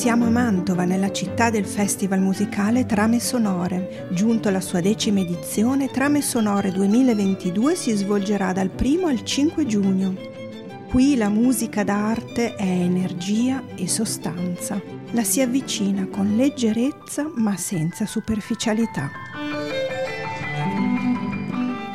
Siamo a Mantova, nella città del festival musicale Trame Sonore. Giunto alla sua decima edizione, Trame Sonore 2022 si svolgerà dal 1 al 5 giugno. Qui la musica d'arte è energia e sostanza. La si avvicina con leggerezza ma senza superficialità.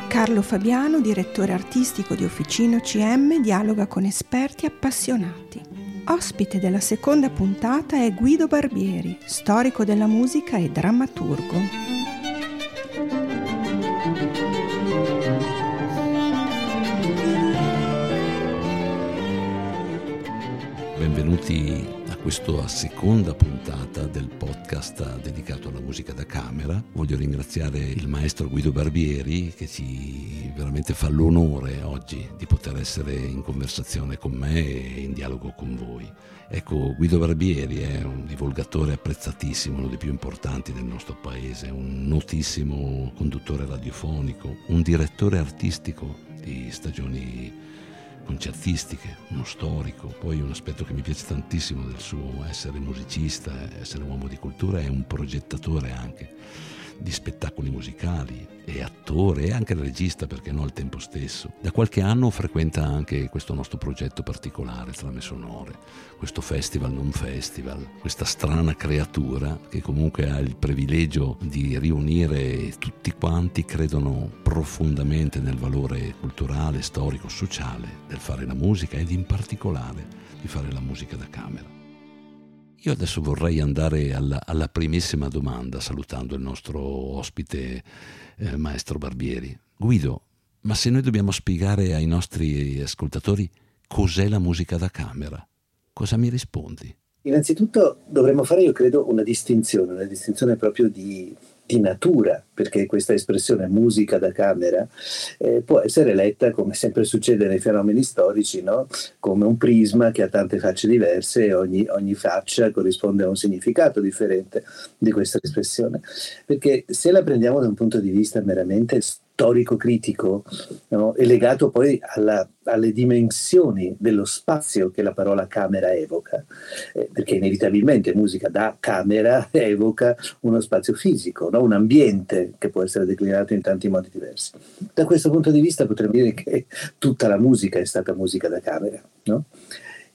Carlo Fabiano, direttore artistico di Officino CM, dialoga con esperti appassionati. Ospite della seconda puntata è Guido Barbieri, storico della musica e drammaturgo. Benvenuti questa seconda puntata del podcast dedicato alla musica da camera. Voglio ringraziare il maestro Guido Barbieri che ci veramente fa l'onore oggi di poter essere in conversazione con me e in dialogo con voi. Ecco, Guido Barbieri è un divulgatore apprezzatissimo, uno dei più importanti del nostro paese, un notissimo conduttore radiofonico, un direttore artistico di stagioni concertistiche, uno storico, poi un aspetto che mi piace tantissimo del suo essere musicista, essere uomo di cultura, è un progettatore anche di spettacoli musicali, è attore e anche regista perché no al tempo stesso. Da qualche anno frequenta anche questo nostro progetto particolare, Trame Sonore, questo festival non festival, questa strana creatura che comunque ha il privilegio di riunire tutti quanti credono profondamente nel valore culturale, storico, sociale del fare la musica ed in particolare di fare la musica da camera. Io adesso vorrei andare alla, alla primissima domanda, salutando il nostro ospite, eh, maestro Barbieri. Guido, ma se noi dobbiamo spiegare ai nostri ascoltatori cos'è la musica da camera, cosa mi rispondi? Innanzitutto dovremmo fare, io credo, una distinzione, una distinzione proprio di di natura, perché questa espressione musica da camera eh, può essere letta, come sempre succede nei fenomeni storici, no? come un prisma che ha tante facce diverse e ogni, ogni faccia corrisponde a un significato differente di questa espressione. Perché se la prendiamo da un punto di vista meramente storico-critico no? è legato poi alla, alle dimensioni dello spazio che la parola camera evoca, eh, perché inevitabilmente musica da camera evoca uno spazio fisico, no? un ambiente che può essere declinato in tanti modi diversi. Da questo punto di vista potremmo dire che tutta la musica è stata musica da camera. No?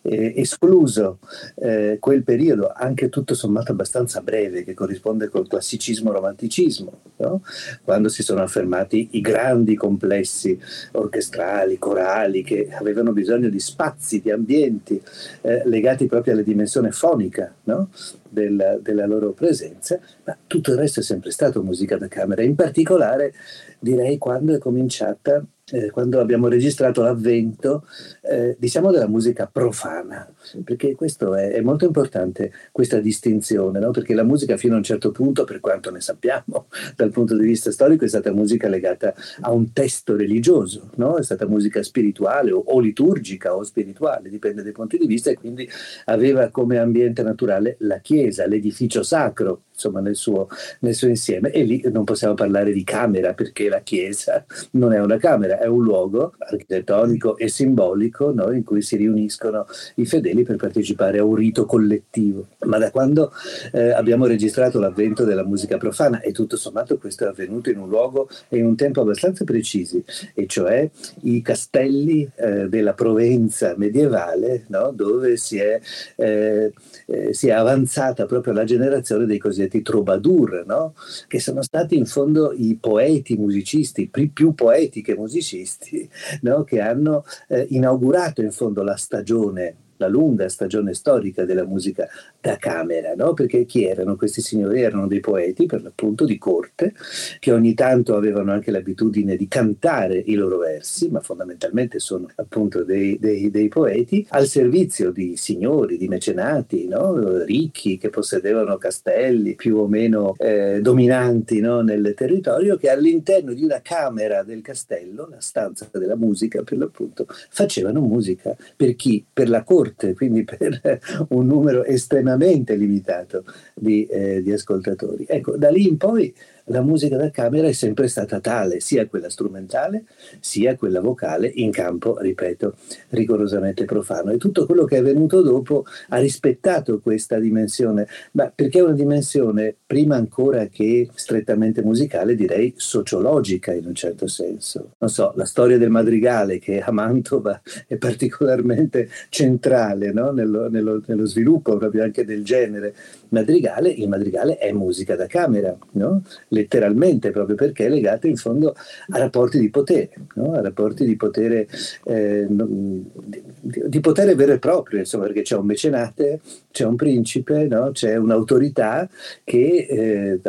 Eh, escluso eh, quel periodo, anche tutto sommato abbastanza breve, che corrisponde col classicismo-romanticismo, no? quando si sono affermati i grandi complessi orchestrali, corali, che avevano bisogno di spazi, di ambienti eh, legati proprio alla dimensione fonica no? della, della loro presenza, ma tutto il resto è sempre stato musica da camera, in particolare direi quando è cominciata eh, quando abbiamo registrato l'avvento, eh, diciamo della musica profana, perché questo è, è molto importante, questa distinzione, no? perché la musica fino a un certo punto, per quanto ne sappiamo dal punto di vista storico, è stata musica legata a un testo religioso, no? è stata musica spirituale o, o liturgica o spirituale, dipende dai punti di vista, e quindi aveva come ambiente naturale la chiesa, l'edificio sacro, insomma nel suo, nel suo, insieme e lì non possiamo parlare di camera perché la chiesa non è una camera, è un luogo architettonico e simbolico no? in cui si riuniscono i fedeli per partecipare a un rito collettivo. Ma da quando eh, abbiamo registrato l'avvento della musica profana e tutto sommato questo è avvenuto in un luogo e in un tempo abbastanza precisi, e cioè i castelli eh, della Provenza medievale no? dove si è, eh, eh si è avanzata proprio la generazione dei cosiddetti cosiddetti troubadour, no? che sono stati in fondo i poeti musicisti, più poeti che musicisti, no? che hanno eh, inaugurato in fondo la stagione la lunga stagione storica della musica da camera, no? perché chi erano questi signori? Erano dei poeti, per l'appunto, di corte, che ogni tanto avevano anche l'abitudine di cantare i loro versi, ma fondamentalmente sono appunto dei, dei, dei poeti, al servizio di signori, di mecenati, no? ricchi, che possedevano castelli più o meno eh, dominanti no? nel territorio, che all'interno di una camera del castello, la stanza della musica per l'appunto, facevano musica per chi? Per la corte corte, quindi per un numero estremamente limitato di, eh, di ascoltatori. Ecco, da lì in poi la musica da camera è sempre stata tale, sia quella strumentale sia quella vocale, in campo, ripeto, rigorosamente profano. E tutto quello che è venuto dopo ha rispettato questa dimensione, ma perché è una dimensione, prima ancora che strettamente musicale, direi sociologica in un certo senso. Non so, la storia del madrigale che a Mantova è particolarmente centrale no? nello, nello, nello sviluppo proprio anche del genere madrigale, il madrigale è musica da camera, no? Letteralmente, proprio perché è legato in fondo a rapporti di potere, no? a rapporti di potere, eh, di, di, potere vero e proprio, insomma, perché c'è un mecenate, c'è un principe, no? c'è un'autorità che eh,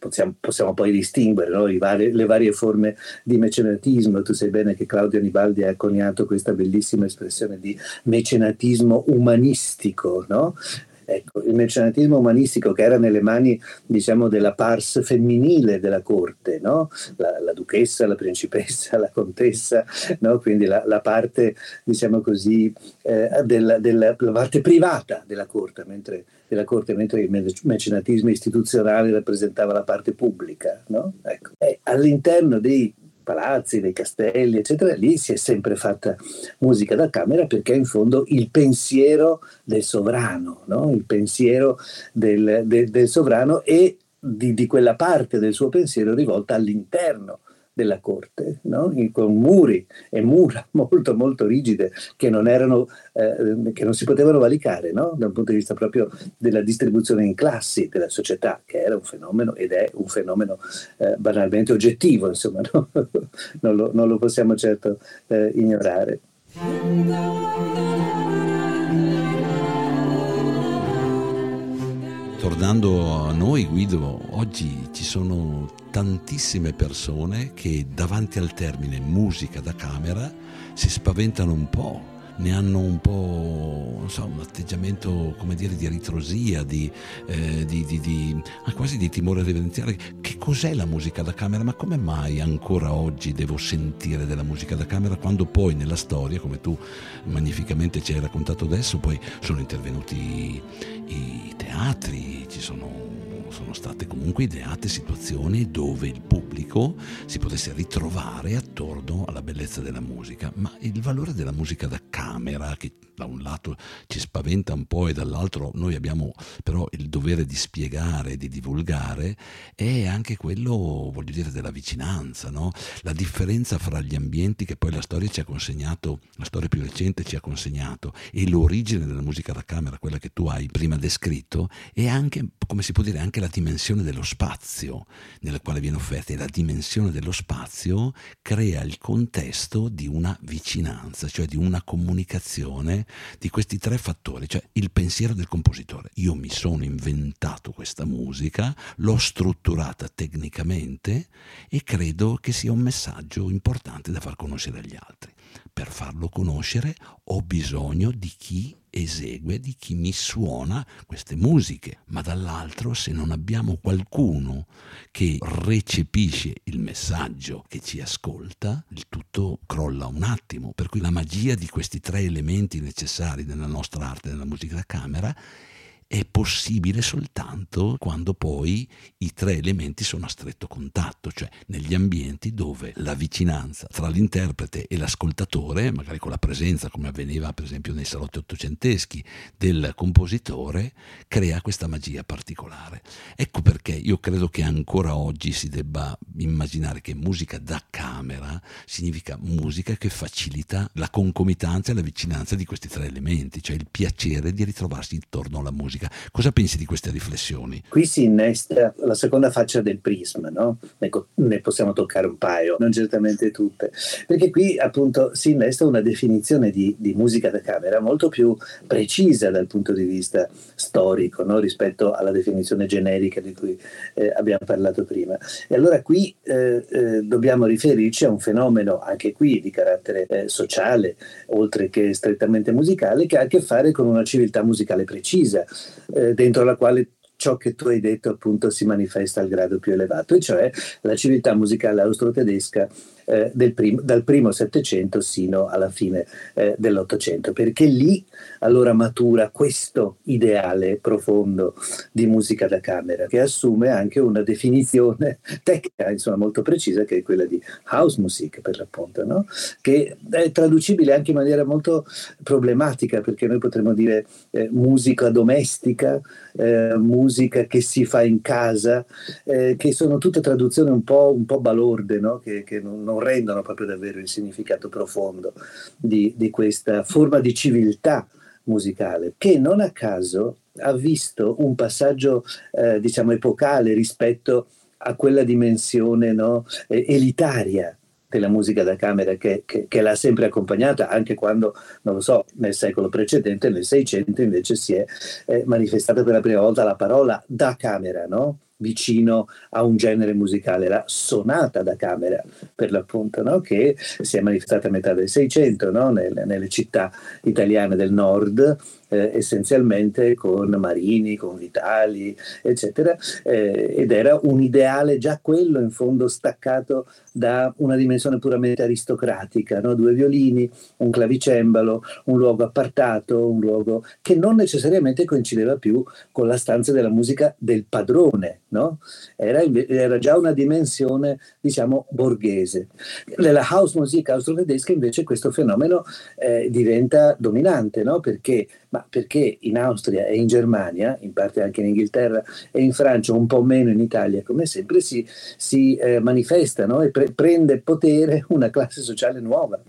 Possiamo, possiamo, poi distinguere no? varie, le varie forme di mecenatismo. Tu sai bene che Claudio Anibaldi ha coniato questa bellissima espressione di mecenatismo umanistico, no? Ecco, il mecenatismo umanistico che era nelle mani, diciamo, della pars femminile della corte, no? la, la, duchessa, la principessa, la contessa, no? quindi la, la, parte, diciamo così, eh, della, della, la parte privata della corte, mentre, della corte, mentre il mecenatismo istituzionale rappresentava la parte pubblica. No? Ecco. all'interno dei palazzi, dei castelli, eccetera, lì si è sempre fatta musica da camera perché in fondo il pensiero del sovrano, no? il pensiero del, del, del sovrano e di, di, quella parte del suo pensiero rivolta all'interno della corte, no? con muri e mura molto molto rigide che non, erano, eh, che non si potevano valicare no? un punto di vista proprio della distribuzione in classi della società, che era un fenomeno ed è un fenomeno eh, banalmente oggettivo, insomma, no? non, lo, non, lo, possiamo certo eh, ignorare. Tornando a noi, Guido, oggi ci sono tantissime persone che davanti al termine musica da camera si spaventano un po' ne hanno un po' so, un atteggiamento come dire di ritrosia, di, eh, di, di, ah, quasi di timore reverenziale. Che cos'è la musica da camera? Ma come mai ancora oggi devo sentire della musica da camera quando poi nella storia, come tu magnificamente ci hai raccontato adesso, poi sono intervenuti i teatri, ci sono sono state comunque ideate situazioni dove il pubblico si potesse ritrovare attorno alla bellezza della musica, ma il valore della musica da camera, che da un lato ci spaventa un po' e dall'altro noi abbiamo però il dovere di spiegare, di divulgare, è anche quello, voglio dire, della vicinanza, no? la differenza fra gli ambienti che poi la storia ci ha consegnato, la storia più recente ci ha consegnato, e l'origine della musica da camera, quella che tu hai prima descritto, è anche, come si può dire, anche la dimensione dello spazio nel quale viene offerta e la dimensione dello spazio crea il contesto di una vicinanza, cioè di una comunicazione di questi tre fattori, cioè il pensiero del compositore. Io mi sono inventato questa musica, l'ho strutturata tecnicamente e credo che sia un messaggio importante da far conoscere agli altri. Per farlo conoscere ho bisogno di chi esegue, di chi mi suona queste musiche, ma dall'altro se non abbiamo qualcuno che recepisce il messaggio, che ci ascolta, il tutto crolla un attimo. Per cui la magia di questi tre elementi necessari nella nostra arte, nella musica da camera, è possibile soltanto quando poi i tre elementi sono a stretto contatto, cioè negli ambienti dove la vicinanza tra l'interprete e l'ascoltatore, magari con la presenza, come avveniva per esempio nei salotti ottocenteschi, del compositore, crea questa magia particolare. Ecco perché io credo che ancora oggi si debba immaginare che musica da camera significa musica che facilita la concomitanza e la vicinanza di questi tre elementi, cioè il piacere di ritrovarsi intorno alla musica musica. Cosa pensi di queste riflessioni? Qui si innesta la seconda faccia del prisma, no? Ne possiamo toccare un paio, non certamente tutte, perché qui appunto si innesta una definizione di, di musica da camera molto più precisa dal punto di vista storico no? rispetto alla definizione generica di cui eh, abbiamo parlato prima. E allora qui eh, eh, dobbiamo riferirci a un fenomeno anche qui di carattere eh, sociale, oltre che strettamente musicale, che ha a che fare con una civiltà musicale precisa, eh, dentro la quale ciò che tu hai detto appunto si manifesta al grado più elevato, e cioè la civiltà musicale austro-tedesca eh, prim- dal primo Settecento sino alla fine eh, dell'Ottocento, perché lì allora matura questo ideale profondo di musica da camera, che assume anche una definizione tecnica, insomma, molto precisa, che è quella di house music, per l'appunto, no? che è traducibile anche in maniera molto problematica, perché noi potremmo dire eh, musica domestica, eh, musica che si fa in casa, eh, che sono tutte traduzioni un po', un po balorde, no? che, che non, non non rendono proprio davvero il significato profondo di, di questa forma di civiltà musicale, che non a caso ha visto un passaggio, eh, diciamo, epocale rispetto a quella dimensione no, elitaria della musica da camera che, che, che, l'ha sempre accompagnata, anche quando, non lo so, nel secolo precedente, nel Seicento, invece si è eh, manifestata per la prima volta la parola da camera, no? Vicino a un genere musicale, la sonata da camera per l'appunto, no? che si è manifestata a metà del Seicento no? nelle, nelle, città italiane del nord, eh, essenzialmente con Marini, con Vitali, eccetera, eh, ed era un ideale già quello in fondo staccato da una dimensione puramente aristocratica, no? due violini, un clavicembalo, un luogo appartato, un luogo che non necessariamente coincideva più con la stanza della musica del padrone, no? era, era, già una dimensione, diciamo, borghese. Nella house music austro-tedesca invece questo fenomeno eh, diventa dominante, no? perché ma perché in Austria e in Germania, in parte anche in Inghilterra e in Francia, un po' meno in Italia, come sempre, si, si eh, manifesta e pre- prende potere una classe sociale nuova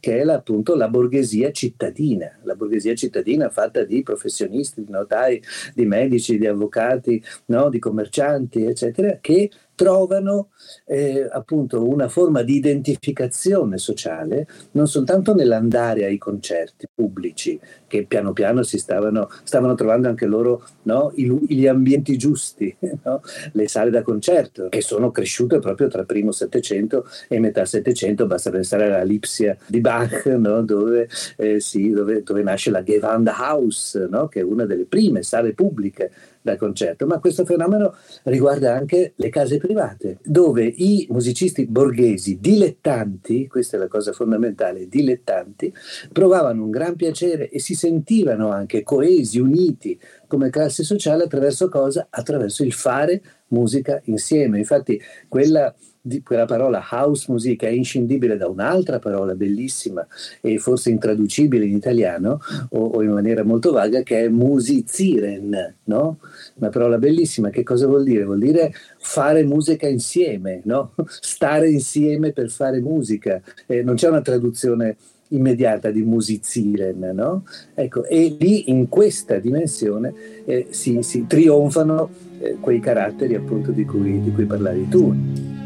che è la, appunto la borghesia cittadina, la borghesia cittadina fatta di professionisti, di notai, di medici, di avvocati, no? di commercianti, eccetera, che trovano eh, appunto una forma di identificazione sociale non soltanto nell'andare ai concerti pubblici, che piano piano si stavano, stavano trovando anche loro no, gli ambienti giusti, no? le sale da concerto, che sono cresciute proprio tra primo Settecento e metà Settecento, basta pensare alla Lipsia di Bach, no? dove, eh, sì, dove, dove, nasce la Gewandhaus, che è una delle prime sale pubbliche da concerto, ma questo fenomeno riguarda anche le case private, dove i musicisti borghesi dilettanti, questa è la cosa fondamentale, dilettanti, provavano un gran piacere e si sentivano anche coesi, uniti come classe sociale attraverso cosa? Attraverso il fare musica insieme. Infatti quella di quella parola house music è inscindibile da un'altra parola bellissima e forse intraducibile in italiano o, o in maniera molto vaga che è musiziren, no? Una parola bellissima, che cosa vuol dire? Vuol dire fare musica insieme, no? Stare insieme per fare musica. Eh, non c'è una traduzione immediata di musiziren, no? Ecco, e lì in questa dimensione eh, si, si, trionfano eh, quei caratteri appunto di cui, di cui parlavi tu.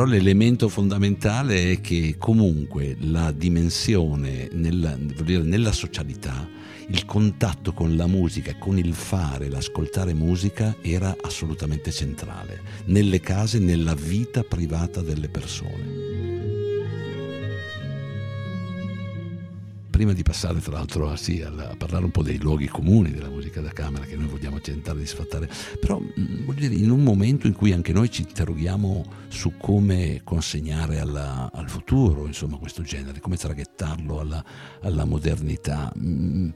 Però l'elemento fondamentale è che comunque la dimensione nella, nella socialità, il contatto con la musica, con il fare, l'ascoltare musica era assolutamente centrale, nelle case, nella vita privata delle persone. Prima di passare tra l'altro a, sì, a, parlare un po' dei luoghi comuni della musica da camera che noi vogliamo tentare di sfattare, però mm, voglio dire, in un momento in cui anche noi ci interroghiamo su come consegnare alla, al futuro insomma, questo genere, come traghettarlo alla, alla modernità, mh, mm,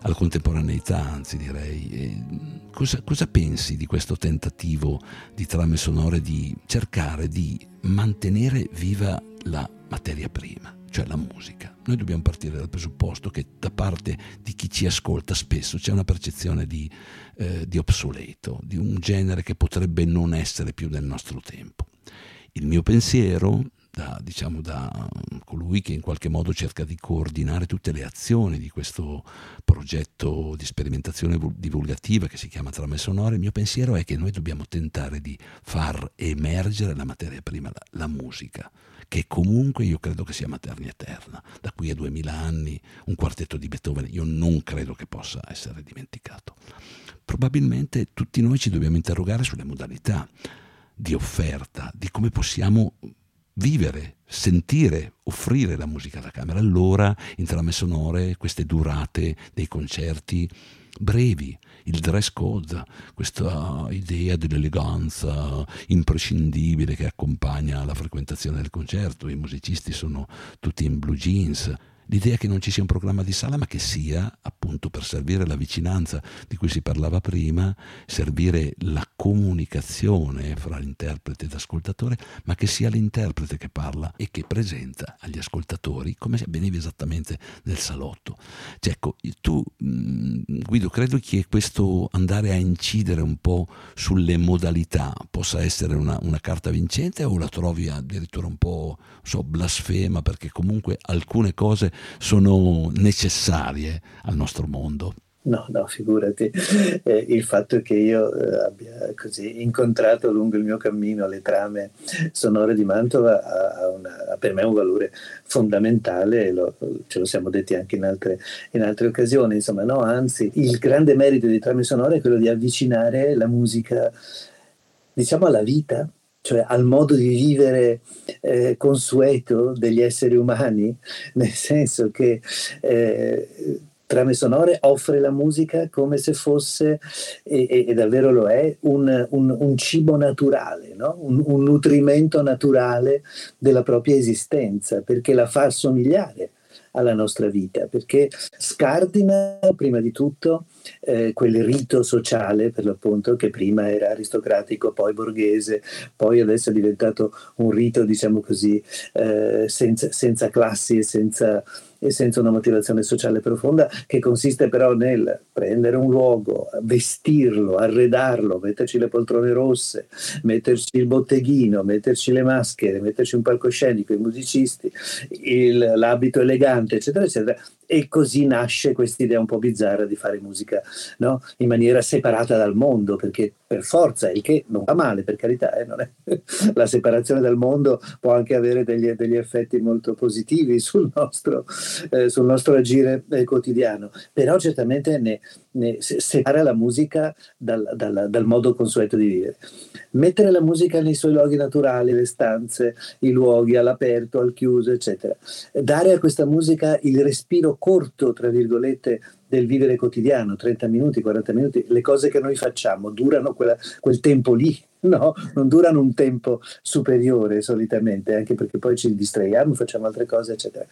alla contemporaneità, anzi direi. Cosa, cosa, pensi di questo tentativo di trame sonore di cercare di mantenere viva la materia prima? Cioè la musica. Noi dobbiamo partire dal presupposto che da parte di chi ci ascolta spesso c'è una percezione di, eh, di obsoleto, di un genere che potrebbe non essere più del nostro tempo. Il mio pensiero, da, diciamo, da colui che in qualche modo cerca di coordinare tutte le azioni di questo progetto di sperimentazione divulgativa che si chiama Trame Sonore, il mio pensiero è che noi dobbiamo tentare di far emergere la materia prima, la, la musica che comunque io credo che sia materna eterna. Da qui a duemila anni un quartetto di Beethoven io non credo che possa essere dimenticato. Probabilmente tutti noi ci dobbiamo interrogare sulle modalità di offerta, di come possiamo vivere, sentire, offrire la musica da camera. Allora, in trame sonore, queste durate dei concerti brevi, il dress code, questa idea dell'eleganza imprescindibile che accompagna la frequentazione del concerto, i musicisti sono tutti in blue jeans, l'idea che non ci sia un programma di sala, ma che sia appunto per servire la vicinanza di cui si parlava prima, servire la comunicazione fra l'interprete ed ascoltatore, ma che sia l'interprete che parla e che presenta agli ascoltatori come se avveniva esattamente nel salotto. Cioè, ecco, tu mm, Guido, credo che questo andare a incidere un po' sulle modalità possa essere una, una carta vincente o la trovi addirittura un po' so, blasfema perché comunque alcune cose sono necessarie al nostro mondo. No, no, figurati. Eh, il fatto che io eh, abbia così incontrato lungo il mio cammino le trame sonore di Mantova ha, ha, una, ha per me un valore fondamentale, lo, ce lo siamo detti anche in altre, in altre occasioni, insomma, no, anzi, il grande merito di trame sonore è quello di avvicinare la musica, diciamo, alla vita, cioè al modo di vivere eh, consueto degli esseri umani, nel senso che eh, trame sonore offre la musica come se fosse, e, e davvero lo è, un, un, un cibo naturale, no? un, un, nutrimento naturale della propria esistenza, perché la fa assomigliare alla nostra vita, perché scardina prima di tutto eh, quel rito sociale, per l'appunto, che prima era aristocratico, poi borghese, poi adesso è diventato un rito, diciamo così, eh, senza, senza classi e senza e senza una motivazione sociale profonda che consiste però nel prendere un luogo, vestirlo, arredarlo, metterci le poltrone rosse, metterci il botteghino, metterci le maschere, metterci un palcoscenico, i musicisti, il, l'abito elegante, eccetera, eccetera. E così nasce questa idea un po' bizzarra di fare musica no? in maniera separata dal mondo, perché per forza, il che non va male, per carità, eh, è... la separazione dal mondo può anche avere degli, degli effetti molto positivi sul nostro, eh, sul nostro agire eh, quotidiano, però certamente ne, ne separa la musica dal, dal, dal modo consueto di vivere. Mettere la musica nei suoi luoghi naturali, le stanze, i luoghi all'aperto, al chiuso, eccetera. Dare a questa musica il respiro corto, tra virgolette, del vivere quotidiano, 30 minuti, 40 minuti, le cose che noi facciamo durano quella, quel tempo lì, no? Non durano un tempo superiore solitamente, anche perché poi ci distraiamo, facciamo altre cose, eccetera.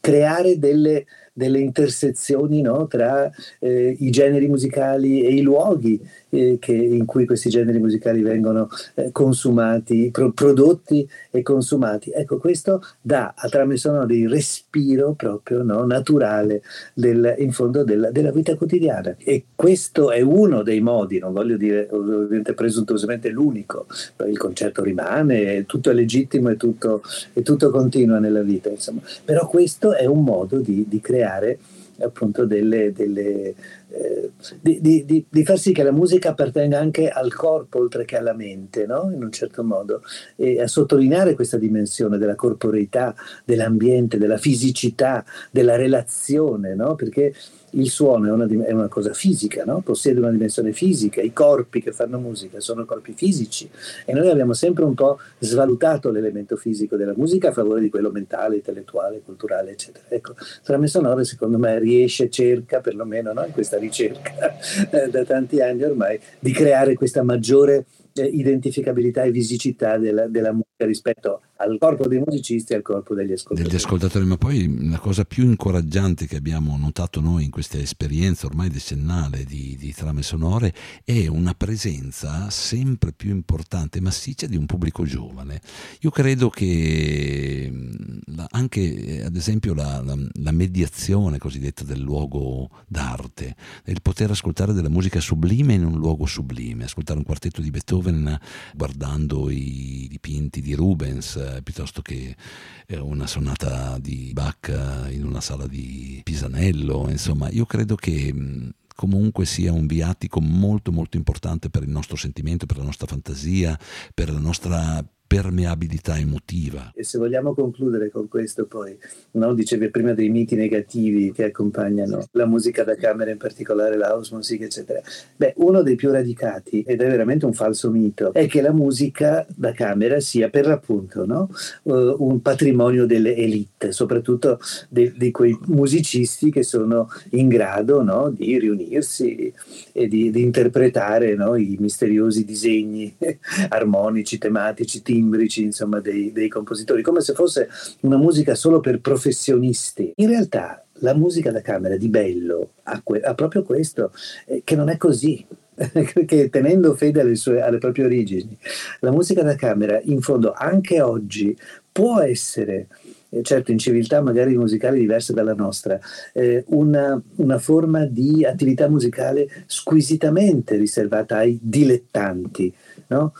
Creare delle, delle intersezioni no? tra eh, i generi musicali e i luoghi eh, che, in cui questi generi musicali vengono eh, consumati, pro- prodotti e consumati. Ecco, questo dà a trame sonore il respiro proprio no? naturale del, in fondo della, della, vita quotidiana. E questo è uno dei modi, non voglio dire ovviamente presuntuosamente l'unico, il concerto rimane, tutto è legittimo e tutto, tutto continua nella vita, insomma. però questo è un modo di, di creare appunto delle, delle eh, di, di, di, far sì che la musica appartenga anche al corpo oltre che alla mente, no? in un certo modo, e a sottolineare questa dimensione della corporeità, dell'ambiente, della fisicità, della relazione, no? perché il suono è una, è una cosa fisica, no? possiede una dimensione fisica, i corpi che fanno musica sono corpi fisici e noi abbiamo sempre un po' svalutato l'elemento fisico della musica a favore di quello mentale, intellettuale, culturale, eccetera. Ecco, Trame Sonore secondo me riesce, cerca perlomeno no? in questa ricerca eh, da tanti anni ormai di creare questa maggiore eh, identificabilità e fisicità della, della musica rispetto al corpo dei musicisti e al corpo degli ascoltatori. Degli ascoltatori, ma poi la cosa più incoraggiante che abbiamo notato noi in questa esperienza ormai decennale di, di trame sonore è una presenza sempre più importante e massiccia di un pubblico giovane. Io credo che la, anche ad esempio la, la, la, mediazione cosiddetta del luogo d'arte, il poter ascoltare della musica sublime in un luogo sublime, ascoltare un quartetto di Beethoven guardando i dipinti di Rubens eh, piuttosto che eh, una sonata di Bach eh, in una sala di Pisanello, insomma, io credo che mm, comunque sia un viatico molto molto importante per il nostro sentimento, per la nostra fantasia, per la nostra permeabilità emotiva. E se vogliamo concludere con questo poi, no? dicevi prima dei miti negativi che accompagnano la musica da camera, in particolare la house music, eccetera. Beh, uno dei più radicati, ed è veramente un falso mito, è che la musica da camera sia per l'appunto no? uh, un patrimonio delle elite, soprattutto di quei musicisti che sono in grado no? di riunirsi e di, di interpretare i misteriosi disegni armonici, tematici, timbrici, insomma, dei, dei compositori, come se fosse una musica solo per professionisti. In realtà la musica da camera di bello ha, que- ha proprio questo, eh, che non è così. che tenendo fede alle, sue, alle proprie origini, la musica da camera in fondo anche oggi può essere eh, certo in civiltà magari musicali diverse dalla nostra, eh, una, una, forma di attività musicale squisitamente riservata ai dilettanti, no?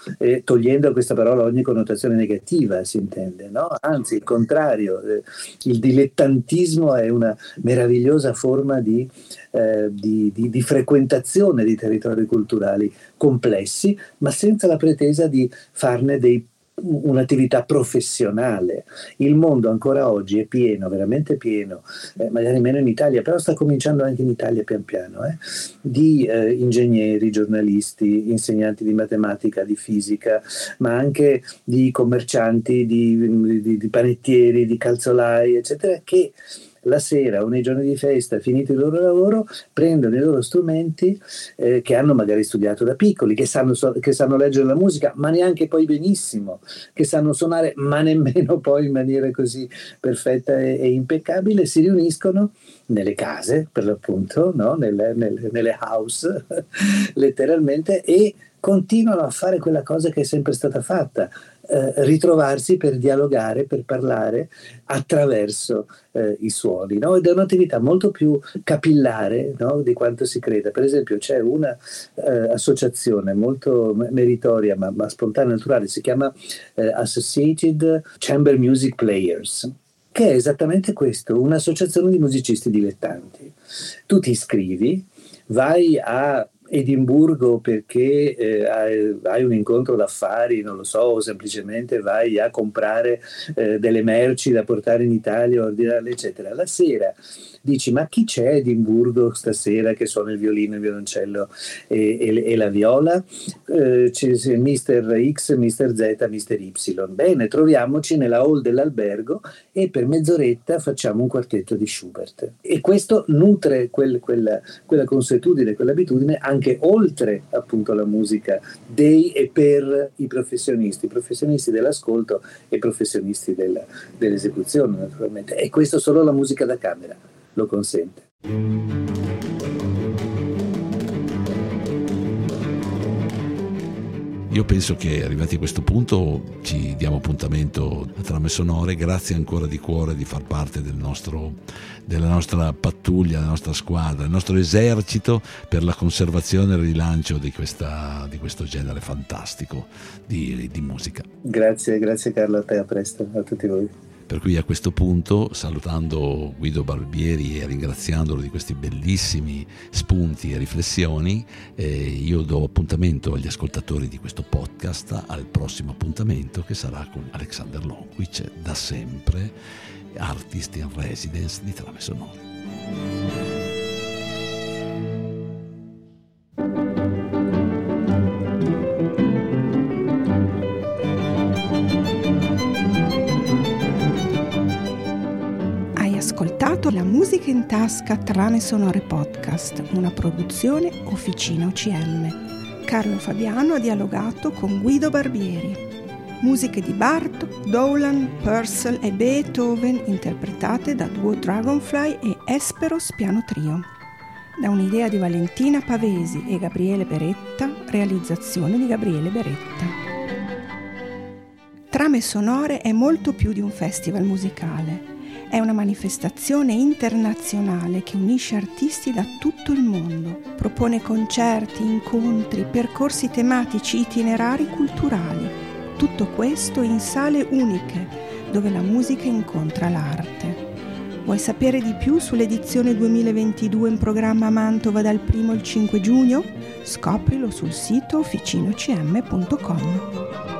togliendo questa parola ogni connotazione negativa, si intende, no? anzi il contrario, eh, il dilettantismo è una meravigliosa forma di, eh, di, di, di frequentazione di territori culturali complessi, ma senza la pretesa di farne dei un'attività professionale. Il mondo ancora oggi è pieno, veramente pieno, eh, magari meno in Italia, però sta cominciando anche in Italia pian piano, eh, di eh, ingegneri, giornalisti, insegnanti di matematica, di fisica, ma anche di commercianti, di, di, di panettieri, di calzolai, eccetera, che la sera o nei giorni di festa, finito il loro lavoro, prendono i loro strumenti eh, che hanno magari studiato da piccoli, che sanno, che sanno, leggere la musica, ma neanche poi benissimo, che sanno suonare, ma nemmeno poi in maniera così perfetta e, e impeccabile, si riuniscono nelle case, per l'appunto, no? nelle, nelle, nelle house, letteralmente, e continuano a fare quella cosa che è sempre stata fatta, eh, ritrovarsi per dialogare, per parlare attraverso eh, i suoni. No? Ed è un'attività molto più capillare no? di quanto si creda. Per esempio c'è un'associazione eh, molto meritoria ma, ma, spontanea e naturale, si chiama eh, Associated Chamber Music Players che è esattamente questo, un'associazione di musicisti dilettanti. Tu ti iscrivi, vai a Edimburgo perché eh, hai, hai, un incontro d'affari, non lo so, o semplicemente vai a comprare eh, delle merci da portare in Italia, ordinarle, eccetera. La sera dici ma chi c'è Edimburgo stasera che suona il violino, il violoncello e, e, e la viola? Eh, c'è, Mr. X, Mr. Z, Mr. Y. Bene, troviamoci nella hall dell'albergo e per mezz'oretta facciamo un quartetto di Schubert. E questo nutre quel, quella, quella consuetudine, quell'abitudine anche oltre appunto la musica dei e per i professionisti, professionisti dell'ascolto e professionisti della, dell'esecuzione naturalmente. E questo solo la musica da camera lo consente. Io penso che arrivati a questo punto ci diamo appuntamento a trame sonore, grazie ancora di cuore di far parte del nostro, della nostra pattuglia, della nostra squadra, del nostro esercito per la conservazione e il rilancio di, questa, di questo genere fantastico di, di musica. Grazie, grazie Carlo, a te, a presto, a tutti voi. Per cui a questo punto, salutando Guido Barbieri e ringraziandolo di questi bellissimi spunti e riflessioni, eh, io do appuntamento agli ascoltatori di questo podcast al prossimo appuntamento che sarà con Alexander Lonkwitz, da sempre artist in residence di Trame Sonore. Tasca Trame Sonore Podcast, una produzione Officina OCM. Carlo Fabiano ha dialogato con Guido Barbieri. Musiche di Bartok, Dolan, Purcell e Beethoven interpretate da duo Dragonfly e Esperos Piano Trio. Da un'idea di Valentina Pavesi e Gabriele Beretta, realizzazione di Gabriele Beretta. Trame Sonore è molto più di un festival musicale è una manifestazione internazionale che unisce artisti da tutto il mondo, propone concerti, incontri, percorsi tematici, itinerari culturali. Tutto questo in sale uniche, dove la musica incontra l'arte. Vuoi sapere di più sull'edizione 2022 in programma Mantova dal 1 al 5 giugno? Scoprilo sul sito officinocm.com.